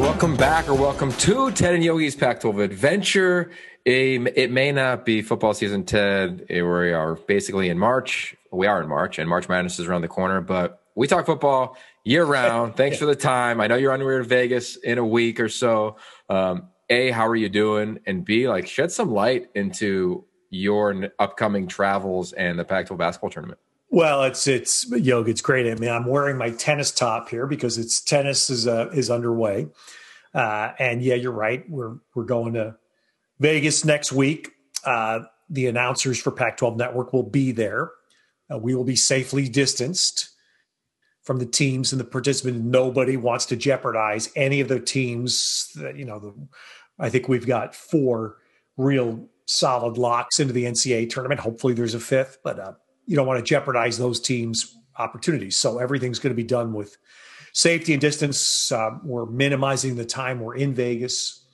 welcome back or welcome to Ted and Yogi's Pac 12 Adventure. It may not be football season, Ted. We are basically in March. We are in March, and March Madness is around the corner, but we talk football year round. Thanks for the time. I know you're on your way to Vegas in a week or so. Um, a, how are you doing? And B, like shed some light into your upcoming travels and the Pac-12 basketball tournament. Well, it's it's yoga. It's great. I mean, I'm wearing my tennis top here because it's tennis is uh, is underway. Uh, and yeah, you're right. We're we're going to Vegas next week. Uh, the announcers for Pac-12 Network will be there. Uh, we will be safely distanced from the teams and the participants. Nobody wants to jeopardize any of the teams. That, you know, the, I think we've got four real solid locks into the NCAA tournament. Hopefully, there's a fifth, but uh, you don't want to jeopardize those teams' opportunities. So everything's going to be done with safety and distance. Uh, we're minimizing the time we're in Vegas.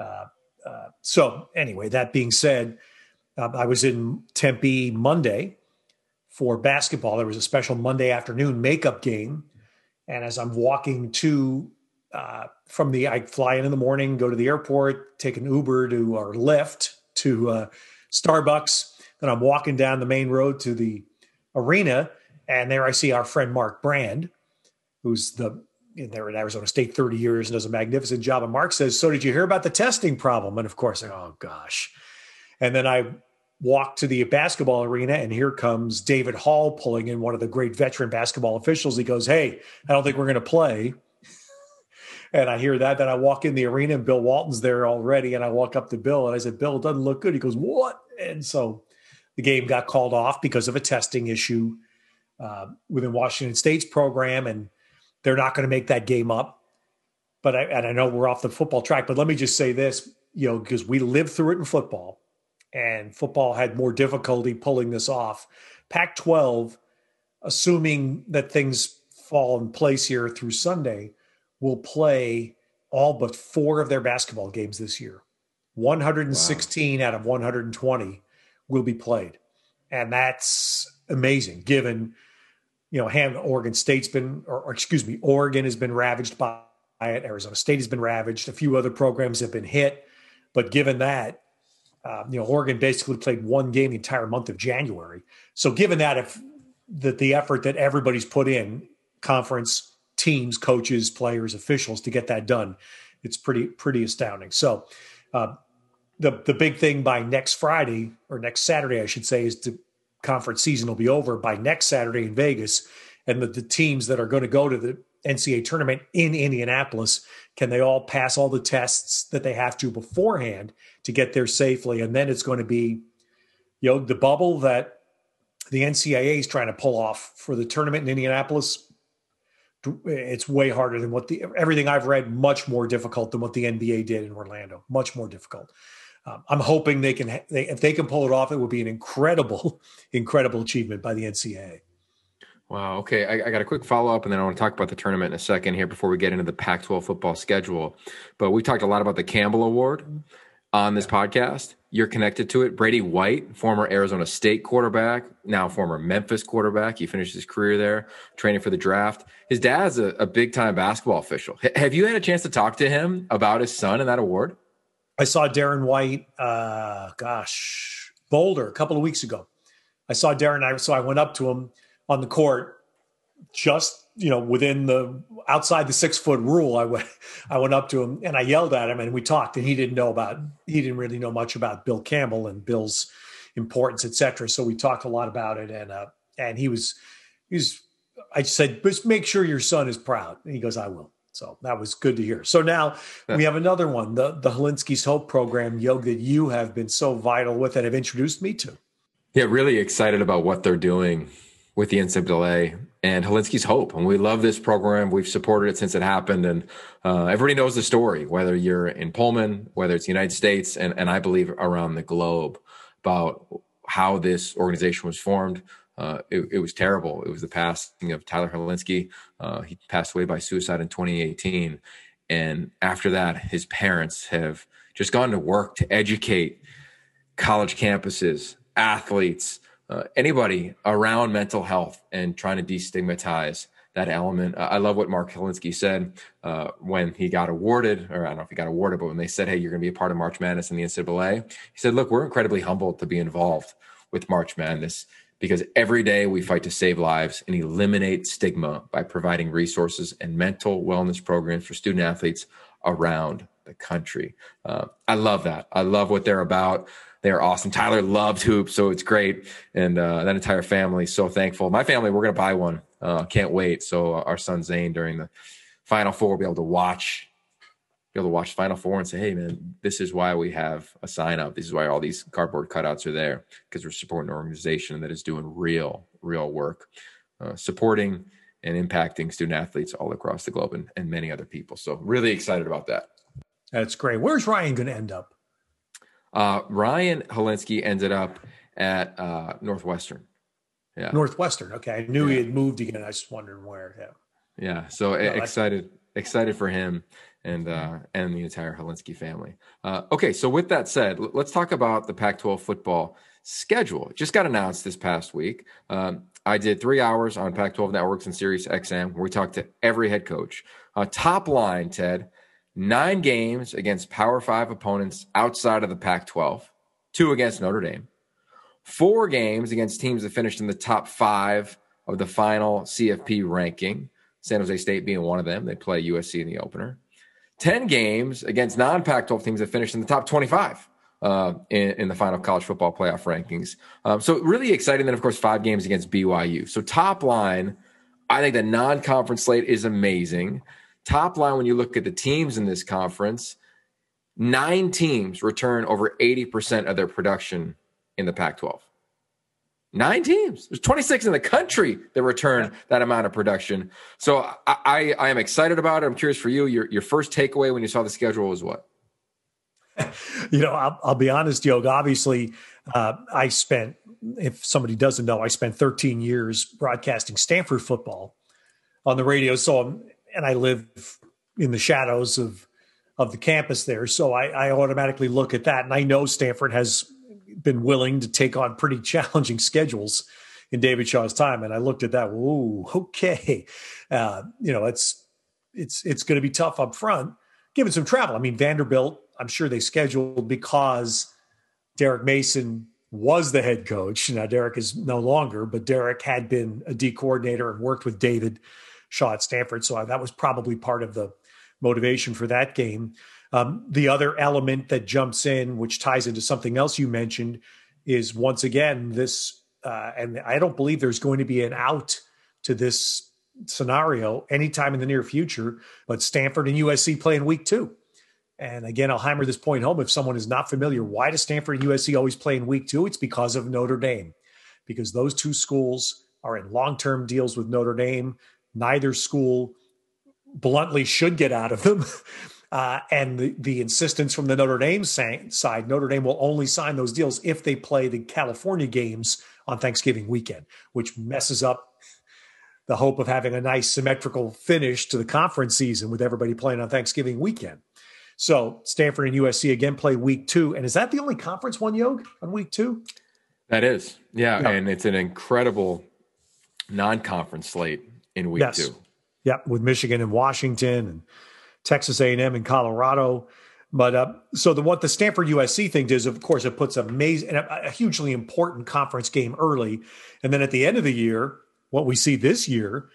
Uh, uh, so anyway, that being said, uh, I was in Tempe Monday for basketball. There was a special Monday afternoon makeup game, and as I'm walking to uh, from the, I fly in in the morning, go to the airport, take an Uber to or Lyft to uh, Starbucks then I'm walking down the main road to the arena, and there I see our friend Mark Brand, who's the there at Arizona State 30 years and does a magnificent job. And Mark says, So did you hear about the testing problem? And of course, Oh gosh. And then I walk to the basketball arena, and here comes David Hall pulling in one of the great veteran basketball officials. He goes, Hey, I don't think we're going to play. and I hear that. Then I walk in the arena, and Bill Walton's there already. And I walk up to Bill, and I said, Bill, it doesn't look good. He goes, What? And so the game got called off because of a testing issue uh, within Washington State's program, and they're not going to make that game up. But I, and I know we're off the football track, but let me just say this, you know, because we lived through it in football, and football had more difficulty pulling this off. Pac-12, assuming that things fall in place here through Sunday, will play all but four of their basketball games this year. 116 wow. out of 120 will be played. And that's amazing given, you know, Ham, Oregon State's been, or, or excuse me, Oregon has been ravaged by it. Arizona State has been ravaged. A few other programs have been hit. But given that, uh, you know, Oregon basically played one game the entire month of January. So given that, if that the effort that everybody's put in, conference teams, coaches, players, officials to get that done, it's pretty pretty astounding. So uh, the the big thing by next Friday or next Saturday, I should say, is the conference season will be over by next Saturday in Vegas, and the, the teams that are going to go to the NCAA tournament in Indianapolis can they all pass all the tests that they have to beforehand to get there safely, and then it's going to be, you know, the bubble that the NCAA is trying to pull off for the tournament in Indianapolis. It's way harder than what the everything I've read. Much more difficult than what the NBA did in Orlando. Much more difficult. Um, I'm hoping they can, they, if they can pull it off, it would be an incredible, incredible achievement by the NCAA. Wow. Okay. I, I, got a quick follow up, and then I want to talk about the tournament in a second here before we get into the Pac 12 football schedule. But we talked a lot about the Campbell Award on this podcast. You're connected to it. Brady White, former Arizona State quarterback, now former Memphis quarterback. He finished his career there, training for the draft. His dad's a, a big time basketball official. H- have you had a chance to talk to him about his son and that award? I saw Darren White, uh, gosh, Boulder a couple of weeks ago. I saw Darren. I so I went up to him on the court, just you know within the outside the six foot rule. I went I went up to him and I yelled at him and we talked. And he didn't know about he didn't really know much about Bill Campbell and Bill's importance, etc. So we talked a lot about it. And uh, and he was he was. I said, just make sure your son is proud. And he goes, I will. So that was good to hear. So now we have another one, the the Hilinski's Hope program, Yog, that you have been so vital with and have introduced me to. Yeah, really excited about what they're doing with the NCAA and Hilinski's Hope. And we love this program. We've supported it since it happened. And uh, everybody knows the story, whether you're in Pullman, whether it's the United States, and, and I believe around the globe about how this organization was formed, uh, it, it, was terrible. It was the passing of Tyler Hilinski. Uh, he passed away by suicide in 2018. And after that, his parents have just gone to work to educate college campuses, athletes, uh, anybody around mental health and trying to destigmatize that element. I love what Mark Hilinski said uh, when he got awarded, or I don't know if he got awarded, but when they said, "Hey, you're going to be a part of March Madness in the NCAA," he said, "Look, we're incredibly humbled to be involved with March Madness." Because every day we fight to save lives and eliminate stigma by providing resources and mental wellness programs for student athletes around the country. Uh, I love that. I love what they're about. They're awesome. Tyler loves hoops, so it's great. And uh, that entire family, so thankful. My family, we're going to buy one. Uh, can't wait. So uh, our son Zane, during the Final Four, will be able to watch, be able to watch Final Four and say, "Hey, man, this is why we have a sign up. This is why all these cardboard cutouts are there because we're supporting an organization that is doing real, real work, uh, supporting." and impacting student athletes all across the globe and, and many other people. So really excited about that. That's great. Where's Ryan going to end up? Uh, Ryan Hilinski ended up at uh, Northwestern. Yeah, Northwestern. Okay, I knew yeah. he had moved again. I was wondering where. Yeah. Yeah. So no, excited, excited for him and uh, and the entire Hilinski family. Uh, okay, so with that said, let's talk about the Pac-12 football schedule. It just got announced this past week. Um, I did three hours on Pac-12 networks and Sirius XM where we talked to every head coach. Uh, top line, Ted nine games against Power Five opponents outside of the Pac 12, two against Notre Dame, four games against teams that finished in the top five of the final CFP ranking, San Jose State being one of them. They play USC in the opener. 10 games against non Pac 12 teams that finished in the top 25. Uh, in, in, the final college football playoff rankings. Um, so really exciting. Then, of course, five games against BYU. So top line, I think the non-conference slate is amazing. Top line, when you look at the teams in this conference, nine teams return over 80% of their production in the Pac 12. Nine teams. There's 26 in the country that return that amount of production. So I, I, I am excited about it. I'm curious for you. Your, your first takeaway when you saw the schedule was what? you know, I'll, I'll, be honest, Yogi. Obviously, uh, I spent, if somebody doesn't know, I spent 13 years broadcasting Stanford football on the radio. So I'm and I live in the shadows of of the campus there, so I, I automatically look at that, and I know Stanford has been willing to take on pretty challenging schedules in David Shaw's time, and I looked at that. Ooh, okay, uh, you know it's it's it's going to be tough up front, given some travel. I mean, Vanderbilt, I'm sure they scheduled because Derek Mason was the head coach. Now Derek is no longer, but Derek had been a D coordinator and worked with David Shaw at Stanford. So that was probably part of the motivation for that game. Um, the other element that jumps in, which ties into something else you mentioned, is once again this, uh, and I don't believe there's going to be an out to this scenario anytime in the near future. But Stanford and USC play in week two. And again, I'll hammer this point home if someone is not familiar. Why does Stanford and USC always play in week two? It's because of Notre Dame, because those two schools are in long term deals with Notre Dame neither school bluntly should get out of them. Uh, and the, the insistence from the Notre Dame side, Notre Dame will only sign those deals if they play the California games on Thanksgiving weekend, which messes up the hope of having a nice symmetrical finish to the conference season with everybody playing on Thanksgiving weekend. So Stanford and USC again play week two. And is that the only conference one, Yog, on week two? That is. Yeah. yeah. And it's an incredible non conference slate in week yes. two. Yeah, with Michigan and Washington and Texas A&M and Colorado. But uh, so the what the Stanford USC thing does, of course, it puts amazing a, a hugely important conference game early, and then at the end of the year, what we see this year,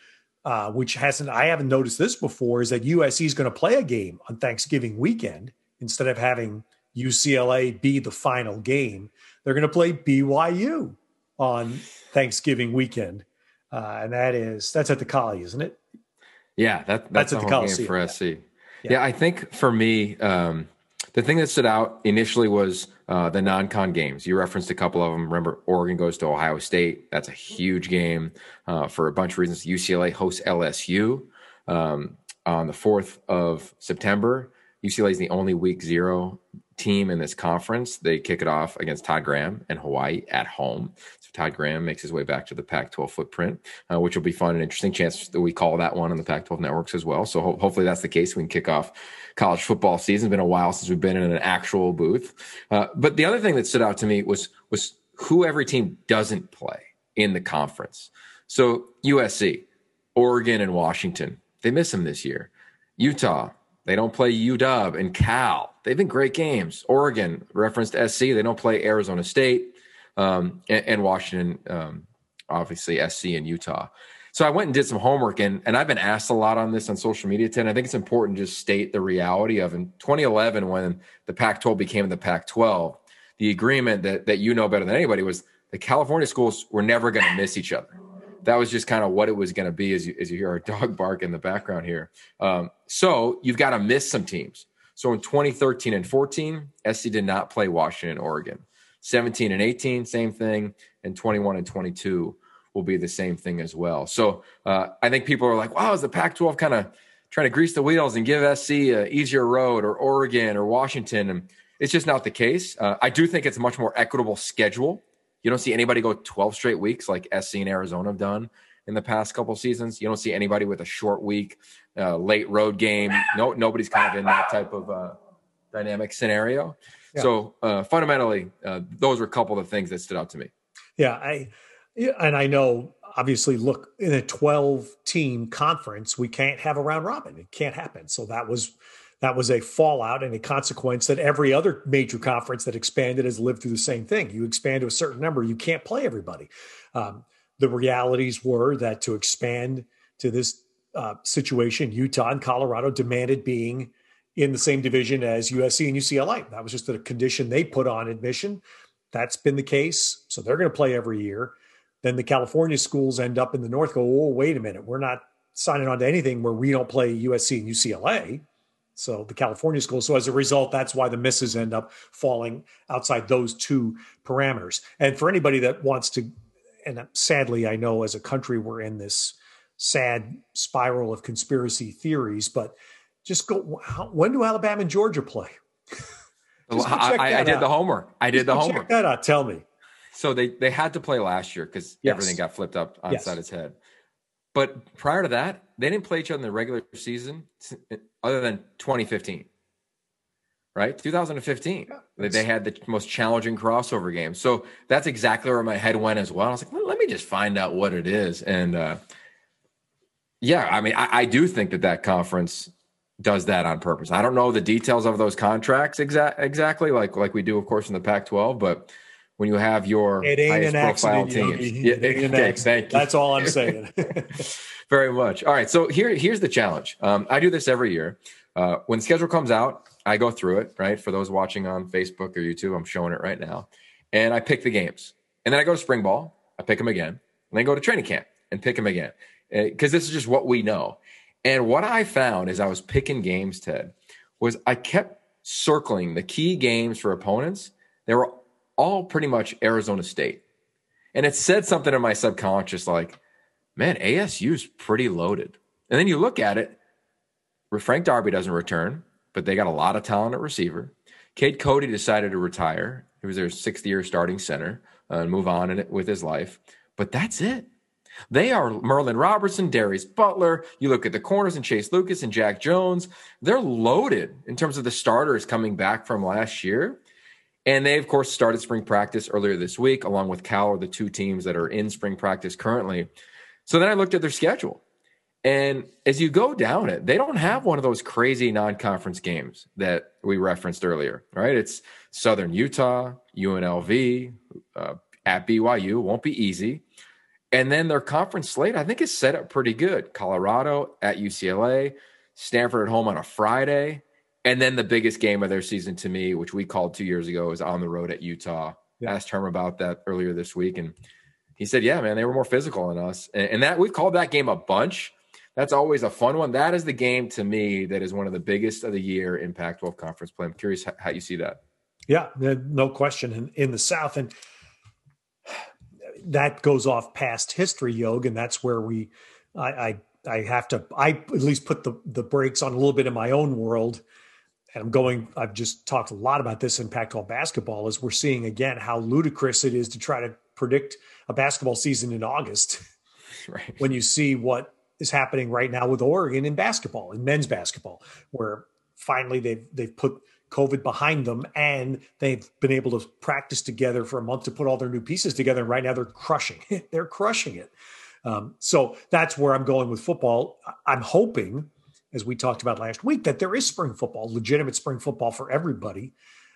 uh, which hasn't I haven't noticed this before, is that USC is going to play a game on Thanksgiving weekend instead of having UCLA be the final game. They're going to play BYU on Thanksgiving weekend uh, and that is that's at the Collie, isn't it? Yeah, that, that's, that's at the Coliseum for SC. Yeah. Yeah. I think for me, um, the thing that stood out initially was uh, the non-con games. You referenced a couple of them. Remember, Oregon goes to Ohio State. That's a huge game uh, for a bunch of reasons. UCLA hosts LSU um, on the fourth of September. UCLA is the only week zero team in this conference. They kick it off against Todd Graham and Hawaii at home. Todd Graham makes his way back to the Pac 12 footprint, uh, which will be fun and interesting. Chance that we call that one on the Pac 12 networks as well. So ho- hopefully that's the case. We can kick off college football season. It's been a while since we've been in an actual booth. Uh, but the other thing that stood out to me was, was who every team doesn't play in the conference. So USC, Oregon and Washington. They miss them this year. Utah, they don't play UW and Cal. They've been great games. Oregon, referenced SC, they don't play Arizona State um, and, and, Washington, um, obviously SC and Utah. So I went and did some homework, and, and I've been asked a lot on this on social media. Ted, I think it's important to just state the reality of in 2011 when the Pac-12 became the Pac-12. The agreement that that you know better than anybody was the California schools were never going to miss each other that was just kind of what it was going to be as you, as you hear our dog bark in the background here. Um, so you've got to miss some teams. So in 2013 and 14, SC did not play Washington, Oregon. 17 and 18, same thing. And 21 and 22 will be the same thing as well. So uh, I think people are like, wow, is the Pac 12 kind of trying to grease the wheels and give SC a easier road or Oregon or Washington? And it's just not the case. Uh, I do think it's a much more equitable schedule you don't see anybody go 12 straight weeks like SC and Arizona have done in the past couple seasons. You don't see anybody with a short week, uh, late road game. No, nobody's kind of in that type of uh, dynamic scenario. Yeah. So uh, fundamentally, uh, those were a couple of the things that stood out to me. Yeah, I and I know obviously look in a 12 team conference we can't have a round robin it can't happen so that was that was a fallout and a consequence that every other major conference that expanded has lived through the same thing. You expand to a certain number, you can't play everybody. Um, the realities were that to expand to this uh, situation, Utah and Colorado demanded being in the same division as USC and UCLA. That was just a condition they put on admission. That's been the case. So they're going to play every year. Then the California schools end up in the North go, oh, wait a minute. We're not signing on to anything where we don't play USC and UCLA. So the California schools. So as a result, that's why the misses end up falling outside those two parameters. And for anybody that wants to, and sadly, I know as a country we're in this sad spiral of conspiracy theories, but just go. When do Alabama and Georgia play? I, I, did the homework. I did just the homework. Check that out. Tell me. So they they had to play last year because yes. everything got flipped up on yes. its head. But prior to that, they didn't play each other in the regular season other than 2015. Right? 2015. Yeah, they had the most challenging crossover game. So that's exactly where my head went as well. I was like, well, let me just find out what it is. And uh, yeah, I mean, I, I do think that that conference does that on purpose. I don't know the details of those contracts exa- exactly, like like we do, of course, in the Pac-12. But when you have your it ain't an accident, teams, yeah, okay, thank you. That's all I'm saying. very much. All right. So here, here's the challenge. Um, I do this every year. Uh, when schedule comes out, I go through it, right? For those watching on Facebook or YouTube, I'm showing it right now. And I pick the games. And then I go to spring ball, I pick them again. And then go to training camp and pick them again. Because uh, this is just what we know. And what I found as I was picking games, Ted, was I kept circling the key games for opponents. They were all pretty much Arizona State. And it said something in my subconscious like, man, ASU is pretty loaded. And then you look at it, Frank Darby doesn't return, but they got a lot of talent at receiver. Cade Cote decided to retire. He was their sixth year starting center uh, and move on in it with his life. But that's it. They are Merlin Robertson, Darien Butler. You look at the corners and Chase Lucas and Jack Jones. They're loaded in terms of the starters coming back from last year. And they, of course, started spring practice earlier this week, along with Cal, are the two teams that are in spring practice currently. So then I looked at their schedule. And as you go down it, they don't have one of those crazy non conference games that we referenced earlier, right? It's Southern Utah, UNLV, uh, at BYU, won't be easy. And then their conference slate, I think, is set up pretty good. Colorado at UCLA, Stanford at home on a Friday. And then the biggest game of their season to me, which we called two years ago, is on the road at Utah. Yeah. Asked Herm about that earlier this week. And he said, "Yeah, man, they were more physical than us," and, and that we've called that game a bunch. That's always a fun one. That is the game to me that is one of the biggest of the year in Pac-12 conference play. I'm curious how, how you see that. Yeah, no question. In, in the South, and that goes off past history, Yog, and that's where we, I, I, I have to, I at least put the the brakes on a little bit in my own world and I'm going, I've just talked a lot about this in Pac 12 basketball, is we're seeing again how ludicrous it is to try to predict a basketball season in August. Right. When you see what is happening right now with Oregon in basketball, in men's basketball, where finally they've they've put COVID behind them and they've been able to practice together for a month to put all their new pieces together. And right now they're crushing it. they're crushing it. Um, so that's where I'm going with football. I'm hoping, as we talked about last week, that there is spring football, legitimate spring football for everybody.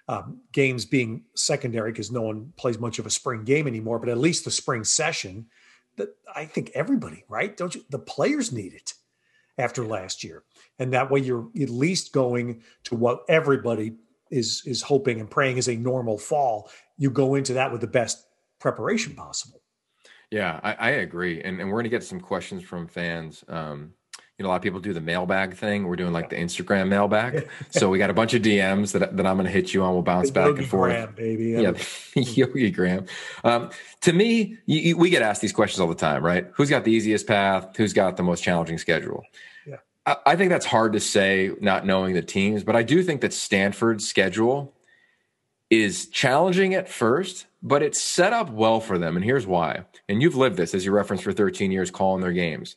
Um, games being secondary because no one plays much of a spring game anymore, but at least the spring session. That I think everybody, right? Don't you? The players need it after last year, and that way you're at least going to what everybody is is hoping and praying is a normal fall. You go into that with the best preparation possible. Yeah, I, I agree, and, and we're going to get some questions from fans. Um, you know, a lot of people do the mailbag thing. We're doing like the Instagram mailbag. so we got a bunch of DMs that, that I'm going to hit you on. We'll bounce back Yogi and forth. Graham, baby. Yeah, Yogi Graham. Um, to me, you, you, we get asked these questions all the time, right? Who's got the easiest path? Who's got the most challenging schedule? I think that's hard to say, not knowing the teams, but I do think that Stanford's schedule is challenging at first, but it's set up well for them. And here's why. And you've lived this, as you referenced, for 13 years calling their games.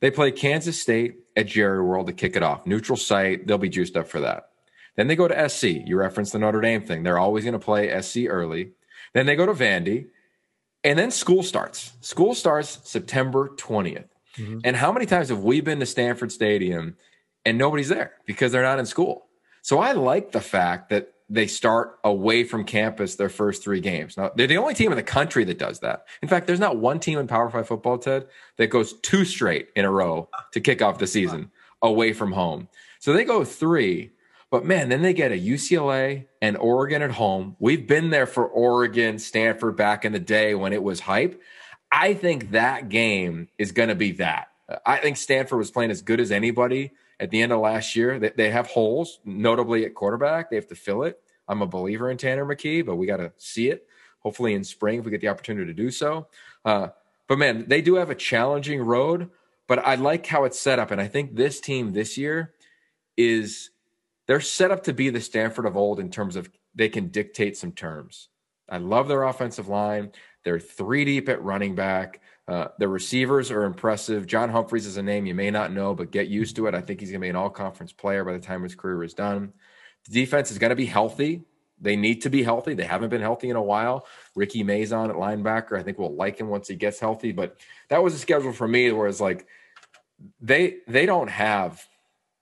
They play Kansas State at Jerry World to kick it off. Neutral site. They'll be juiced up for that. Then they go to SC. You referenced the Notre Dame thing. They're always going to play SC early. Then they go to Vandy. And then school starts. School starts September 20th. Mm-hmm. And how many times have we been to Stanford Stadium and nobody's there because they're not in school? So I like the fact that they start away from campus their first three games. Now, they're the only team in the country that does that. In fact, there's not one team in Power Five football, Ted, that goes two straight in a row to kick off the season away from home. So they go three, but man, then they get a UCLA and Oregon at home. We've been there for Oregon, Stanford back in the day when it was hype. I think that game is going to be that. I think Stanford was playing as good as anybody at the end of last year. They, they have holes, notably at quarterback. They have to fill it. I'm a believer in Tanner McKee, but we got to see it. Hopefully in spring, if we get the opportunity to do so. Uh, but man, they do have a challenging road, but I like how it's set up. And I think this team this year is they're set up to be the Stanford of old in terms of they can dictate some terms. I love their offensive line. They're three deep at running back. Uh, the receivers are impressive. John Humphreys is a name you may not know, but get used to it. I think he's going to be an all conference player by the time his career is done. The defense is going to be healthy. They need to be healthy. They haven't been healthy in a while. Ricky Mason at linebacker, I think we'll like him once he gets healthy. But that was a schedule for me where it's like they they don't have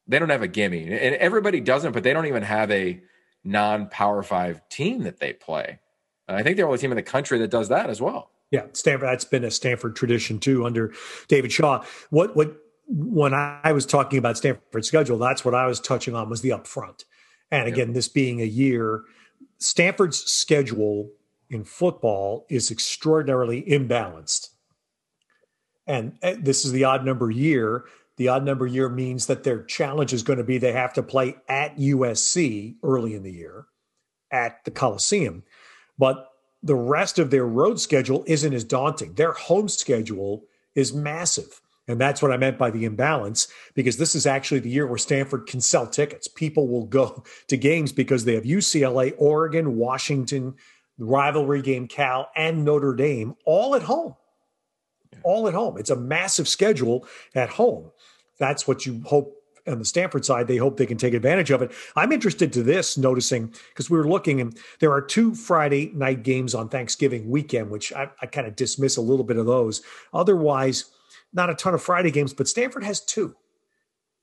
they don't have a gimme, and everybody doesn't, but they don't even have a non Power Five team that they play. I think they're the only team in the country that does that as well. Yeah, Stanford. That's been a Stanford tradition too under David Shaw. What what when I was talking about Stanford's schedule, that's what I was touching on was the upfront. And again, yeah. this being a year, Stanford's schedule in football is extraordinarily imbalanced. And uh, this is the odd number year. The odd number year means that their challenge is going to be they have to play at USC early in the year at the Coliseum. But the rest of their road schedule isn't as daunting. Their home schedule is massive. And that's what I meant by the imbalance, because this is actually the year where Stanford can sell tickets. People will go to games because they have UCLA, Oregon, Washington, rivalry game, Cal, and Notre Dame all at home. All at home. It's a massive schedule at home. That's what you hope on the Stanford side, they hope they can take advantage of it. I'm interested to this, noticing because we were looking and there are two Friday night games on Thanksgiving weekend, which I, I kind of dismiss a little bit of those. Otherwise, not a ton of Friday games, but Stanford has two.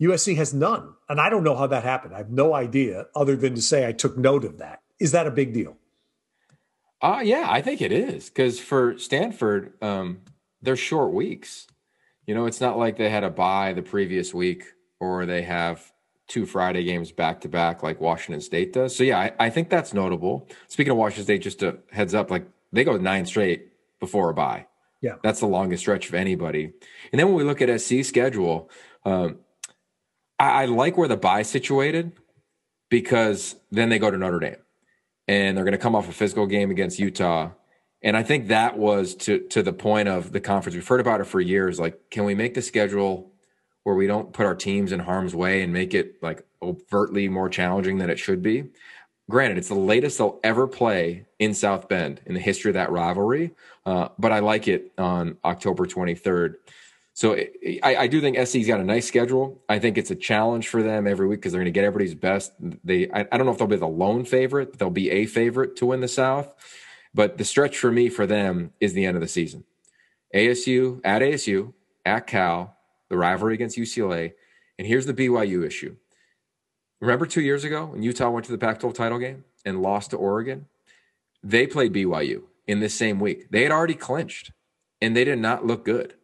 USC has none. And I don't know how that happened. I have no idea other than to say I took note of that. Is that a big deal? Uh, yeah, I think it is. Because for Stanford, um, they're short weeks. You know, it's not like they had a bye the previous week or they have two Friday games back to back like Washington State does. So yeah, I, I, think that's notable. Speaking of Washington State, just a heads up, like they go nine straight before a bye. Yeah, that's the longest stretch of anybody. And then when we look at SC schedule, um, I, I like where the bye situated because then they go to Notre Dame and they're going to come off a physical game against Utah. And I think that was to to the point of the conference. We've heard about it for years. Like, can we make the schedule where we don't put our teams in harm's way and make it like overtly more challenging than it should be. Granted, it's the latest they'll ever play in South Bend in the history of that rivalry, uh, but I like it on October 23rd. So I, I, do think SC's got a nice schedule. I think it's a challenge for them every week because they're going to get everybody's best. They, I, I, don't know if they'll be the lone favorite, but they'll be a favorite to win the South. But the stretch for me for them is the end of the season ASU at ASU, at Cal, the rivalry against UCLA. And here's the BYU issue. Remember two years ago when Utah went to the Pac 12 title game and lost to Oregon? They played BYU in this same week. They had already clinched and they did not look good.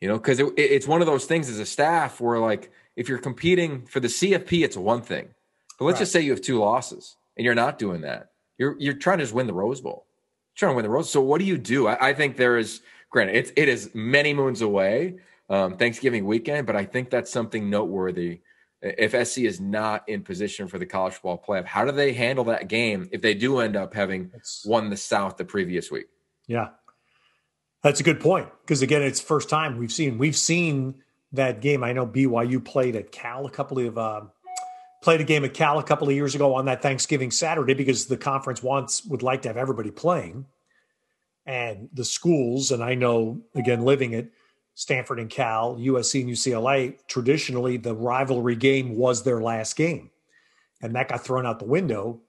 You know, because it, it's one of those things as a staff where, like, if you're competing for the CFP, it's one thing. But let's right. just say you have two losses and you're not doing that. You're you're trying to just win the Rose Bowl. You're trying to win the Rose. So what do you do? I, I think there is granted it's it is many moons away, um, Thanksgiving weekend, but I think that's something noteworthy. If SC is not in position for the college football playoff, how do they handle that game if they do end up having won the South the previous week? Yeah, that's a good point because again, it's first time we've seen we've seen that game. I know BYU played at Cal a couple of uh, played a game at Cal a couple of years ago on that Thanksgiving Saturday because the conference wants would like to have everybody playing, and the schools. And I know again, living at Stanford and Cal, USC and UCLA, traditionally the rivalry game was their last game, and that got thrown out the window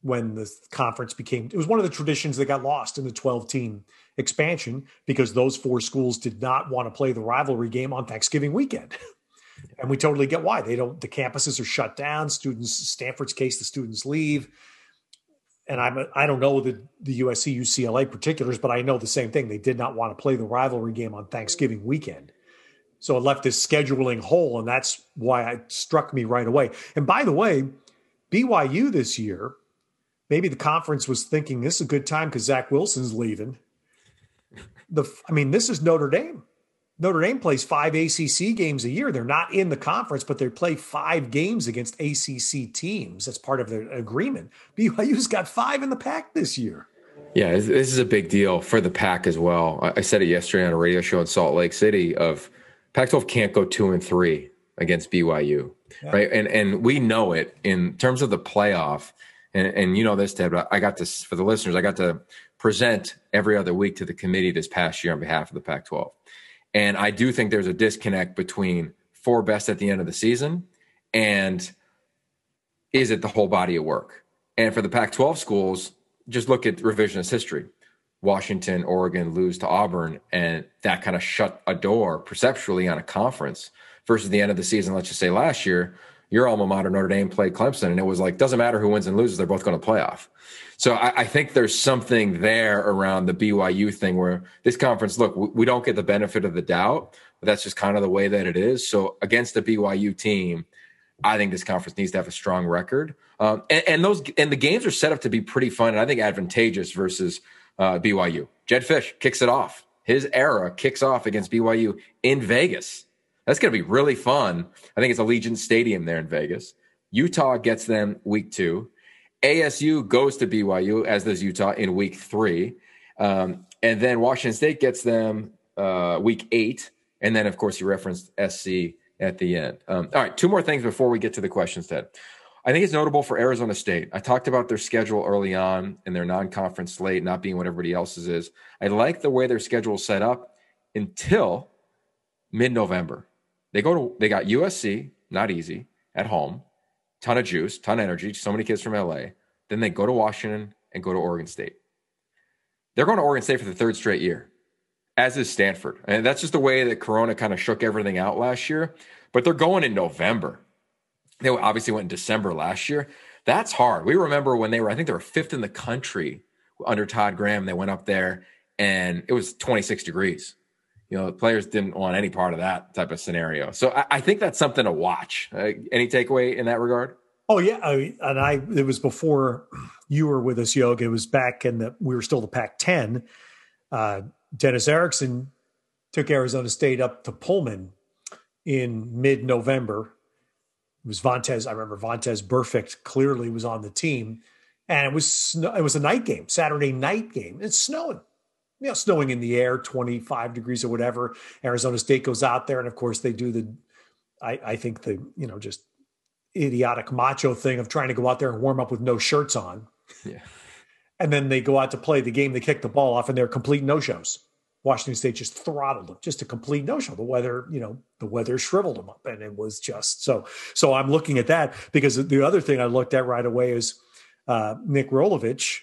when the conference became. It was one of the traditions that got lost in the twelve team expansion because those four schools did not want to play the rivalry game on Thanksgiving weekend. and we totally get why. They don't the campuses are shut down, students Stanford's case the students leave. And I'm I don't know the the USC UCLA particulars, but I know the same thing. They did not want to play the rivalry game on Thanksgiving weekend. So it left this scheduling hole, and that's why it struck me right away. And by the way, BYU this year, maybe the conference was thinking this is a good time because Zach Wilson's leaving the I mean, this is Notre Dame. Notre Dame plays five ACC games a year. They're not in the conference, but they play five games against ACC teams. That's part of the agreement. BYU's got five in the Pac this year. Yeah, this is a big deal for the Pac as well. I said it yesterday on a radio show in Salt Lake City. Of Pac-12 can't go two and three against BYU, yeah. right? And and we know it in terms of the playoff. And, and you know this, Ted. I got this for the listeners. I got to present every other week to the committee this past year on behalf of the Pac 12. And I do think there's a disconnect between four best at the end of the season and is it the whole body of work? And for the Pac 12 schools, just look at revisionist history. Washington, Oregon lose to Auburn, and that kind of shut a door perceptually on a conference versus the end of the season. Let's just say last year, your alma mater, Notre Dame, played Clemson, and it was like, doesn't matter who wins and loses, they're both going to playoff. So I, I, think there's something there around the BYU thing where this conference, look, we, we don't get the benefit of the doubt, but that's just kind of the way that it is. So against the BYU team, I think this conference needs to have a strong record. Um, and, and, those and the games are set up to be pretty fun and I think advantageous versus uh, BYU. Jedd Fisch kicks it off. His era kicks off against BYU in Vegas. That's going to be really fun. I think it's Allegiant Stadium there in Vegas. Utah gets them week two. ASU goes to BYU, as does Utah, in week three. Um, and then Washington State gets them uh, week eight. And then, of course, you referenced SC at the end. Um, all right, two more things before we get to the questions, Ted. I think it's notable for Arizona State. I talked about their schedule early on and their non conference slate not being what everybody else's is. I like the way their schedule is set up until mid November. They go to, they got USC, not easy, at home ton of juice, ton of energy, so many kids from LA. Then they go to Washington and go to Oregon State. They're going to Oregon State for the third straight year, as is Stanford. And that's just the way that Corona kind of shook everything out last year. But they're going in November. They obviously went in December last year. That's hard. We remember when they were, I think they were fifth in the country under Todd Graham. They went up there and it was 26 degrees. You know, the players didn't want any part of that type of scenario. So I, I think that's something to watch. Uh, any takeaway in that regard? Oh yeah, I, and I it was before you were with us, Yoga. It was back in the we were still the Pac-10. Uh, Dennis Erickson took Arizona State up to Pullman in mid-November. It was Vontaze. I remember Vontaze Burfict clearly was on the team, and it was it was a night game, Saturday night game. It's snowing, you know, snowing in the air, twenty five degrees or whatever. Arizona State goes out there, and of course they do the. I, I think the you know just idiotic macho thing of trying to go out there and warm up with no shirts on. Yeah. And then they go out to play the game, they kick the ball off, and they're complete no shows. Washington State just throttled them, just a complete no show. The weather, you know, the weather shriveled them up, and it was just so. So I'm looking at that because the other thing I looked at right away is uh, Nick Rolovich,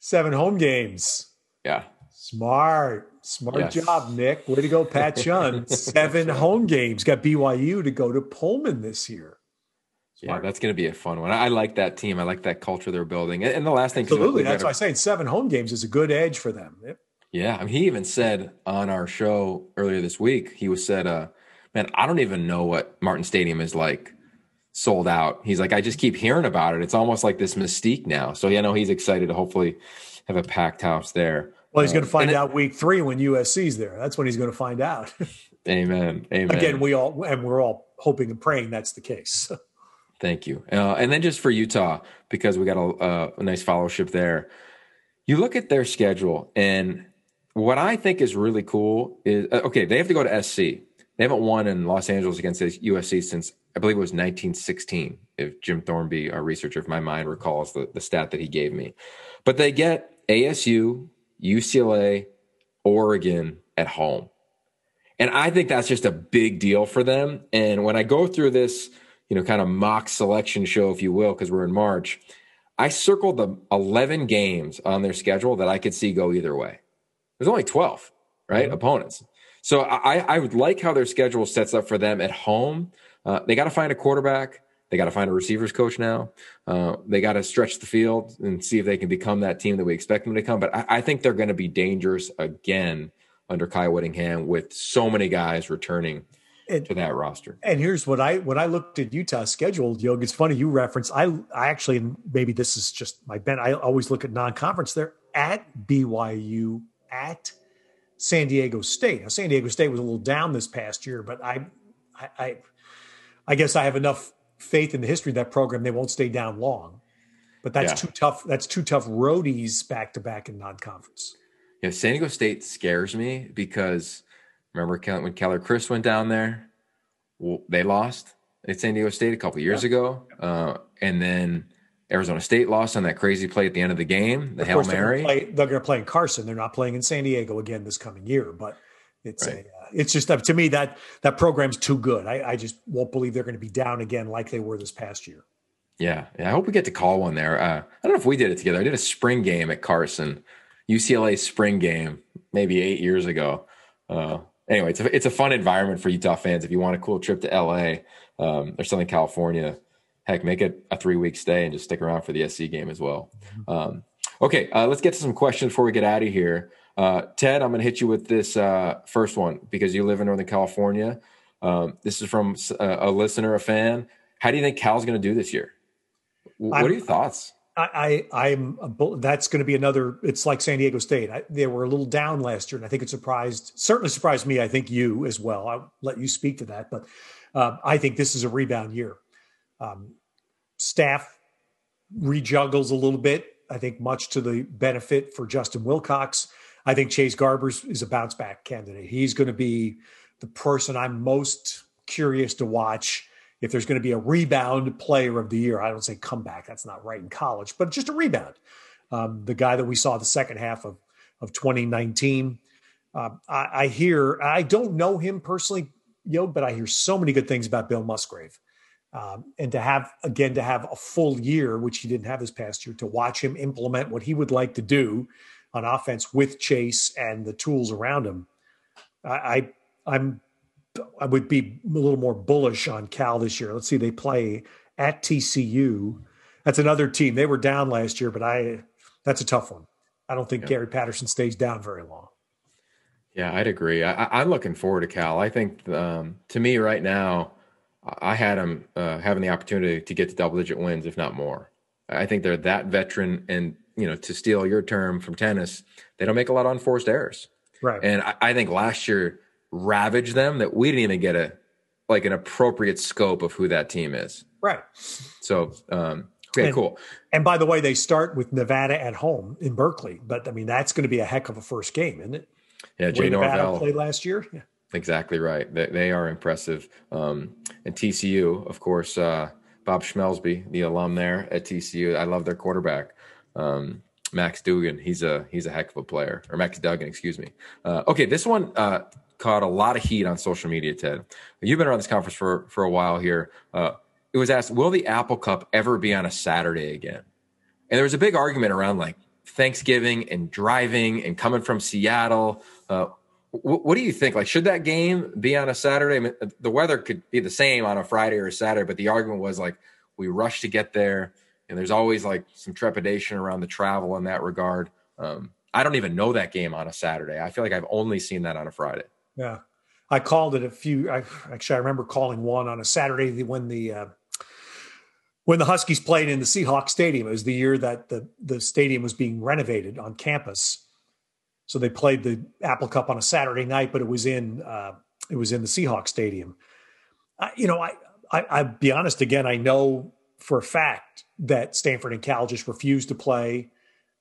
seven home games. Yeah. Smart, smart yes. job, Nick. Way to go, Pat Chun. Seven home games. Got BYU to go to Pullman this year. Smart. Yeah, that's going to be a fun one. I like that team. I like that culture they're building. And the last thing, absolutely, that's why I'm saying seven home games is a good edge for them. Yep. Yeah, I mean, he even said on our show earlier this week, he was said, uh, "Man, I don't even know what Martin Stadium is like." sold out. He's like, I just keep hearing about it. It's almost like this mystique now. So yeah, no, he's excited to hopefully have a packed house there. Well, he's going to uh, find uh, out week three when USC's there. That's when he's going to find out. amen. Amen. Again, we all and we're all hoping and praying that's the case. Thank you. Uh, and then just for Utah, because we got a, a nice fellowship there. You look at their schedule, and what I think is really cool is uh, okay. They have to go to SC. They haven't won in Los Angeles against USC since I believe it was 1916. If Jim Thornby, our researcher of my mind, recalls the, the stat that he gave me, but they get ASU, UCLA, Oregon at home. And I think that's just a big deal for them. And when I go through this, you know, kind of mock selection show, if you will, because we're in March, I circled the 11 games on their schedule that I could see go either way. There's only 12, right? Mm-hmm. Opponents. So I, I would like how their schedule sets up for them at home. Uh, they got to find a quarterback. They got to find a receivers coach now. Uh, they got to stretch the field and see if they can become that team that we expect them to come. But I, I think they're going to be dangerous again under Kyle Whittingham with so many guys returning and, to that roster. And here's what I when I looked at Utah's schedule, Yog, it's funny you reference. I I actually maybe this is just my bent. I always look at non-conference. They're at BYU at San Diego State. Now San Diego State was a little down this past year, but I I I, I guess I have enough faith in the history of that program, they won't stay down long. But that's yeah. too tough. That's too tough roadies back to back in non conference. Yeah, San Diego State scares me because remember when Keller Chris went down there, they lost at San Diego State a couple years yeah. ago, uh, and then Arizona State lost on that crazy play at the end of the game, the of Hail Mary. They're going to play in Carson. They're not playing in San Diego again this coming year, but it's right. a, uh, it's just up to me that that program's too good. I, I just won't believe they're going to be down again like they were this past year. Yeah, yeah. I hope we get to call one there. Uh, I don't know if we did it together. I did a spring game at Carson, UCLA spring game, maybe eight years ago. Uh, anyway, it's a, it's a fun environment for Utah fans. If you want a cool trip to LA um, or Southern California, heck, make it a three week stay and just stick around for the SC game as well. Mm-hmm. Um, okay, uh, let's get to some questions before we get out of here. Uh, Ted, I'm going to hit you with this uh, first one because you live in Northern California. Um, this is from a, uh, a, listener, a fan. How do you think Cal's going to do this year? What I'm, are your thoughts? I, I am that's going to be another. It's like San Diego State. I, they were a little down last year, and I think it surprised certainly surprised me. I think you as well. I'll let you speak to that, but uh, I think this is a rebound year. Um, staff rejuggles a little bit. I think much to the benefit for Justin Wilcox. I think Chase Garbers is a bounce back candidate. He's going to be the person I'm most curious to watch if there's going to be a rebound player of the year. I don't say comeback, that's not right in college, but just a rebound. Um, the guy that we saw the second half of, of 2019. Uh, I, I, hear, I don't know him personally, yo, but I hear so many good things about Bill Musgrave. Um, and to have, again, to have a full year, which he didn't have this past year, to watch him implement what he would like to do on offense with Chase and the tools around him, I, I am I would be a little more bullish on Cal this year. Let's see, they play at TCU. That's another team. They were down last year, but I that's a tough one. I don't think yeah. Gary Patterson stays down very long. Yeah, I'd agree. I, am looking forward to Cal. I think um, to me right now, I had them uh, having the opportunity to get to double digit wins, if not more. I think they're that veteran and you know, to steal your term from tennis, they don't make a lot of unforced errors. Right. And I, I think last year ravaged them that we didn't even get a like an appropriate scope of who that team is. Right. So um okay, and, cool. And by the way, they start with Nevada at home in Berkeley, but I mean that's going to be a heck of a first game, isn't it? Yeah, Jay Nevada Norvell played last year. Yeah. Exactly right. They, they are impressive. Um, and TCU, of course, uh, Bob Schmelsby, the alum there at TCU. I love their quarterback um, Max Dugan. He's a he's a heck of a player, or Max Duggan, excuse me. Uh, okay, this one uh, caught a lot of heat on social media. Ted, you've been around this conference for for a while here. Uh, it was asked, will the Apple Cup ever be on a Saturday again? And there was a big argument around like Thanksgiving and driving and coming from Seattle. Uh, what do you think? Like, should that game be on a Saturday? I mean, the weather could be the same on a Friday or a Saturday, but the argument was like we rush to get there, and there's always like some trepidation around the travel in that regard. Um, I don't even know that game on a Saturday. I feel like I've only seen that on a Friday. Yeah, I called it a few. I, actually, I remember calling one on a Saturday when the uh, when the Huskies played in the Seahawks Stadium. It was the year that the the stadium was being renovated on campus so they played the Apple Cup on a Saturday night, but it was in uh, it was in the Seahawks stadium. I, you know, I, I I'll be honest again. I know for a fact that Stanford and Cal just refused to play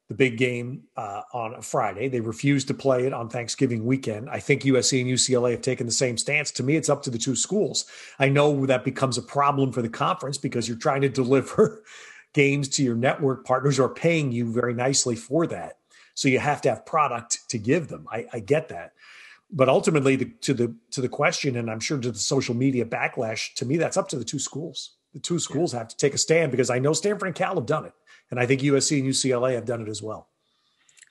the big game uh, on a Friday. They refused to play it on Thanksgiving weekend. I think USC and UCLA have taken the same stance. To me, it's up to the two schools. I know that becomes a problem for the conference because you're trying to deliver games to your network partners who are paying you very nicely for that. So you have to have product to give them. I, I get that. But ultimately, the, to the to the question, and I'm sure to the social media backlash, to me, that's up to the two schools. The two schools yeah. have to take a stand because I know Stanford and Cal have done it, and I think USC and UCLA have done it as well.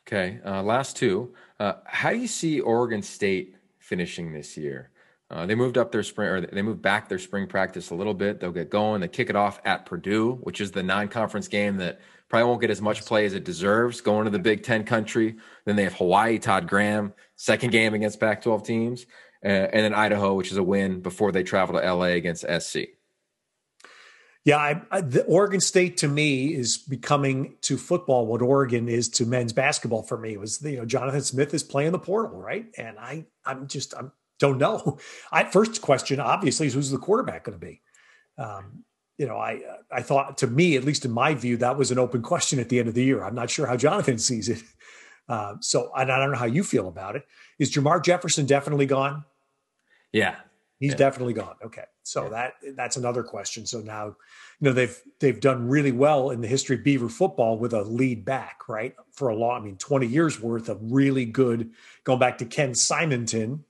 Okay, uh, last two. Uh, how do you see Oregon State finishing this year? Uh, they moved up their spring, or they moved back their spring practice a little bit. They'll get going. They kick it off at Purdue, which is the non-conference game that Probably won't get as much play as it deserves going to the Big Ten country. Then they have Hawaii, Todd Graham, second game against Pac 12 teams, uh, and then Idaho, which is a win before they travel to LA against SC. Yeah, I, I, the Oregon State to me is becoming to football what Oregon is to men's basketball for me. It was you know Jonathan Smith is playing the portal right, and I I'm just I don't know. I first question obviously is who's the quarterback going to be. Um, you know, I I thought to me, at least in my view, that was an open question at the end of the year. I'm not sure how Jonathan sees it. Uh, so I don't know how you feel about it. Is Jermar Jefferson definitely gone? Yeah, he's yeah. definitely gone. Okay, so yeah. that that's another question. So now, you know, they've they've done really well in the history of Beaver football with a lead back, right? For a long, I mean, 20 years worth of really good. Going back to Ken Simonton,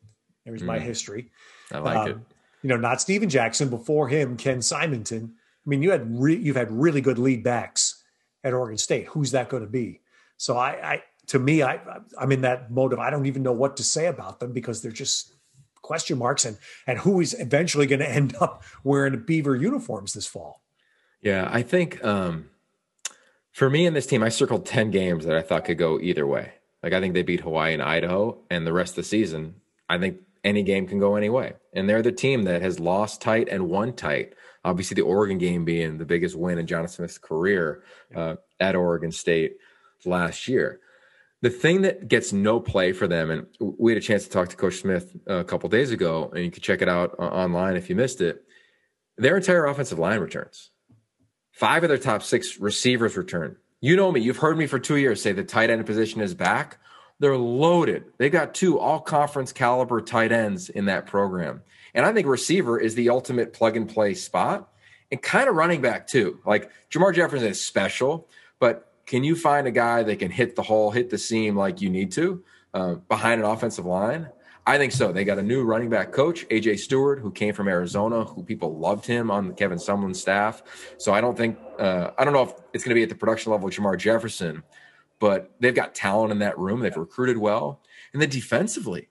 there's mm. my history. I like um, it. You know, not Steven Jackson. Before him, Ken Simonton I mean, you had re- you've had really good lead backs at Oregon State. Who's that going to be? So I, I to me, I I'm in that mode of I don't even know what to say about them because they're just question marks and and who is eventually going to end up wearing Beaver uniforms this fall. Yeah, I think um, for me in this team, I circled ten games that I thought could go either way. Like I think they beat Hawaii and Idaho, and the rest of the season, I think any game can go any way. And they're the team that has lost tight and won tight. Obviously, the Oregon game being the biggest win in Jonathan Smith's career uh, at Oregon State last year. The thing that gets no play for them, and we had a chance to talk to Coach Smith a couple days ago, and you can check it out online if you missed it. Their entire offensive line returns. Five of their top six receivers return. You know me. You've heard me for two years say the tight end position is back. They're loaded. They've got two all conference caliber tight ends in that program. And I think receiver is the ultimate plug and play spot and kind of running back too. Like Jermar Jefferson is special, but can you find a guy that can hit the hole, hit the seam like you need to uh, behind an offensive line? I think so. They got a new running back coach, AJ Stewart, who came from Arizona, who people loved him on Kevin Sumlin's staff. So I don't think uh, I don't know if it's going to be at the production level of Jermar Jefferson, but they've got talent in that room. They've recruited well, and then defensively,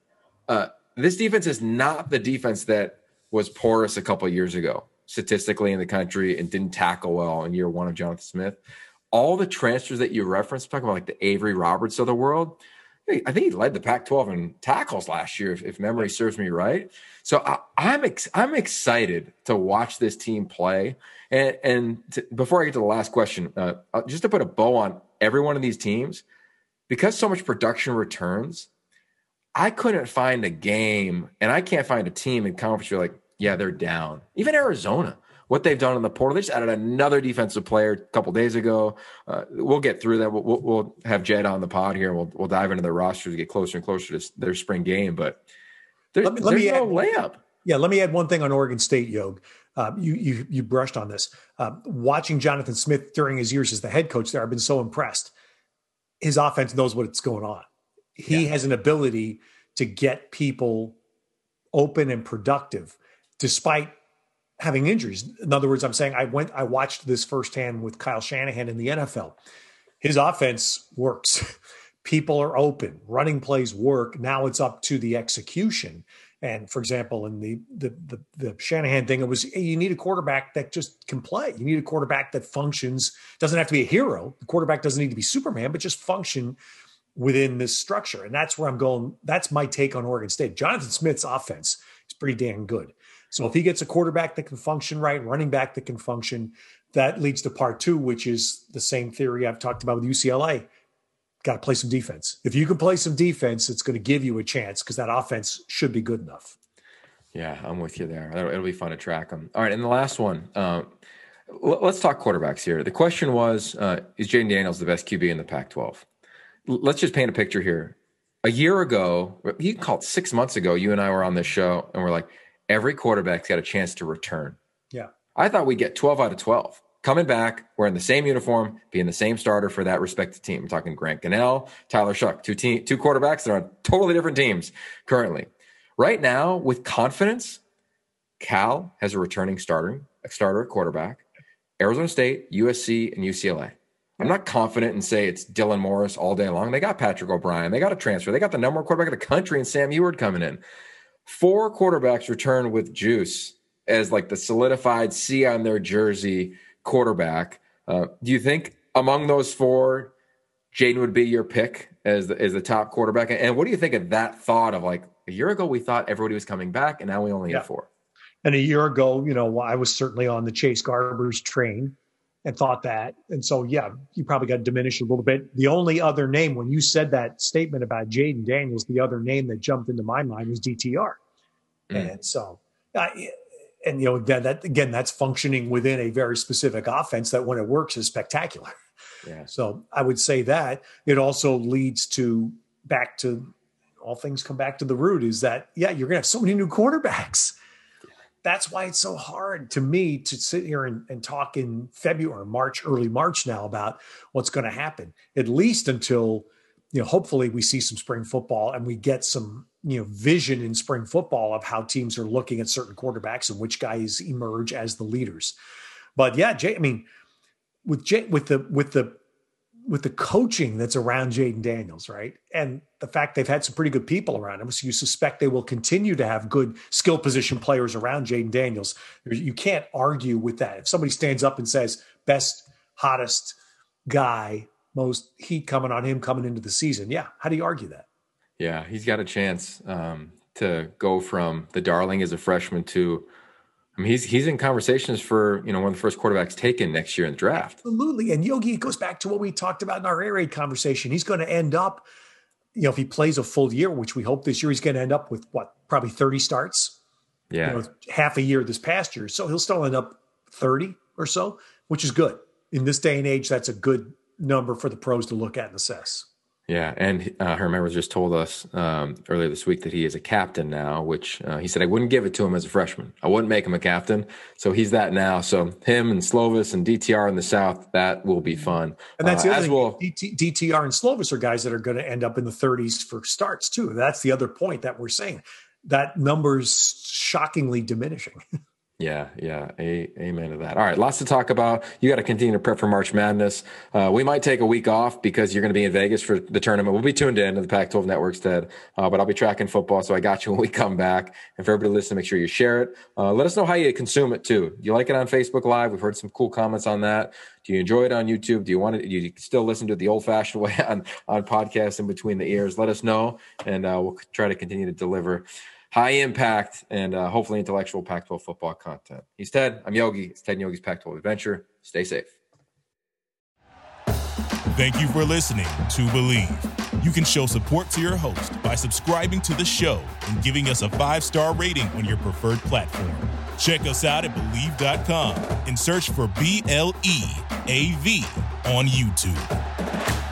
uh, this defense is not the defense that was porous a couple years ago, statistically in the country, and didn't tackle well in year one of Jonathan Smith. All the transfers that you referenced, talking about like the Avery Roberts of the world, I think he led the Pac-12 in tackles last year, if, if memory serves me right. So I, am I'm, ex, I'm excited to watch this team play. And, and to, before I get to the last question, uh, uh just to put a bow on every one of these teams, because so much production returns, I couldn't find a game, and I can't find a team in conference. You're like, yeah, they're down. Even Arizona, what they've done in the portal, they just added another defensive player a couple days ago. Uh, we'll get through that. We'll, we'll, we'll, have Jedd on the pod here, we'll we'll dive into the roster to get closer and closer to their spring game. But there, let me, let there's me no add, layup. Yeah, let me add one thing on Oregon State, Yog. Uh, you, you you brushed on this. Uh, watching Jonathan Smith during his years as the head coach there, I've been so impressed. His offense knows what's going on he yeah. has an ability to get people open and productive despite having injuries. In other words, I'm saying I went, I watched this firsthand with Kyle Shanahan in the NFL. his offense works. People are open, running plays work. Now it's up to the execution. And for example, in the, the the the, Shanahan thing, it was you need a quarterback that just can play. You need a quarterback that functions. Doesn't have to be a hero. The quarterback doesn't need to be Superman, but just function within this structure. And that's where I'm going. That's my take on Oregon State. Jonathan Smith's offense is pretty damn good. So if he gets a quarterback that can function right, running back that can function, that leads to part two, which is the same theory I've talked about with UCLA. Got to play some defense. If you can play some defense, it's going to give you a chance because that offense should be good enough. Yeah, I'm with you there. It'll, it'll be fun to track them. All right, and the last one. Uh, let's talk quarterbacks here. The question was: uh, Is Jayden Daniels the best QB in the Pac-12? let's just paint a picture here. A year ago, you can call it six months ago, you and I were on this show and we're like, every quarterback's got a chance to return. Yeah. I thought we'd get 12 out of 12 coming back, wearing the same uniform, being the same starter for that respective team. I'm talking Grant Gunnell, Tyler Shough, two team, two quarterbacks that are on totally different teams currently. Right now, with confidence, Cal has a returning starter, a starter quarterback. Arizona State, USC, and UCLA. I'm not confident and say it's Dylan Morris all day long. They got Patrick O'Brien. They got a transfer. They got the number one quarterback of the country and Sam Huard coming in. Four quarterbacks return with juice as like the solidified C on their jersey quarterback. Uh, do you think among those four, Jayden would be your pick as the, as the top quarterback? And what do you think of that thought of like a year ago we thought everybody was coming back and now we only yeah. have four? And a year ago, you know, I was certainly on the Chase Garbers train and thought that. And so, yeah, you probably got diminished a little bit. The only other name, when you said that statement about Jayden Daniels, the other name that jumped into my mind was DTR. Mm. And so, uh, and you know, that, that again, that's functioning within a very specific offense that when it works is spectacular. Yeah. So I would say that it also leads to back to all things come back to the root is that, yeah, you're going to have so many new quarterbacks that's why it's so hard to me to sit here and, and talk in February, March, early March now about what's going to happen, at least until, you know, hopefully we see some spring football and we get some, you know, vision in spring football of how teams are looking at certain quarterbacks and which guys emerge as the leaders. But yeah, Jay, I mean, with Jay, with the, with the, with the coaching that's around Jayden Daniels, right? And the fact they've had some pretty good people around him. So you suspect they will continue to have good skill position players around Jayden Daniels. You can't argue with that. If somebody stands up and says, best, hottest guy, most heat coming on him coming into the season, yeah, how do you argue that? Yeah, he's got a chance um, to go from the darling as a freshman to I mean, he's he's in conversations for you know one of the first quarterbacks taken next year in the draft. Absolutely, and Yogi it goes back to what we talked about in our air raid conversation. He's going to end up, you know, if he plays a full year, which we hope this year, he's going to end up with what probably thirty starts. Yeah, you know, half a year this past year, so he'll still end up thirty or so, which is good in this day and age. That's a good number for the pros to look at and assess. Yeah, and uh, Edwards just told us um, earlier this week that he is a captain now, which uh, he said I wouldn't give it to him as a freshman. I wouldn't make him a captain, so he's that now. So him and Slovis and DTR in the South, that will be fun. And that's uh, the other thing. Well, DT, DTR and Slovis are guys that are going to end up in the 30s for starts too. That's the other point that we're saying. That number's shockingly diminishing. Yeah, yeah, a, amen to that. All right, lots to talk about. You got to continue to prep for March Madness. Uh, we might take a week off because you're going to be in Vegas for the tournament. We'll be tuned in to the Pac-12 Network instead, uh, but I'll be tracking football, so I got you when we come back. And for everybody listening, make sure you share it. Uh, let us know how you consume it too. You like it on Facebook Live? We've heard some cool comments on that. Do you enjoy it on YouTube? Do you want? Do you still listen to it the old-fashioned way on on podcasts in between the ears? Let us know, and uh, we'll try to continue to deliver high impact and uh, hopefully intellectual Pac 12 football content. He's Ted. I'm Yogi. It's Ted Yogi's Pac 12 Adventure. Stay safe. Thank you for listening to Bleav. You can show support to your host by subscribing to the show and giving us a five star rating on your preferred platform. Check us out at Bleav.com and search for B L E A V on YouTube.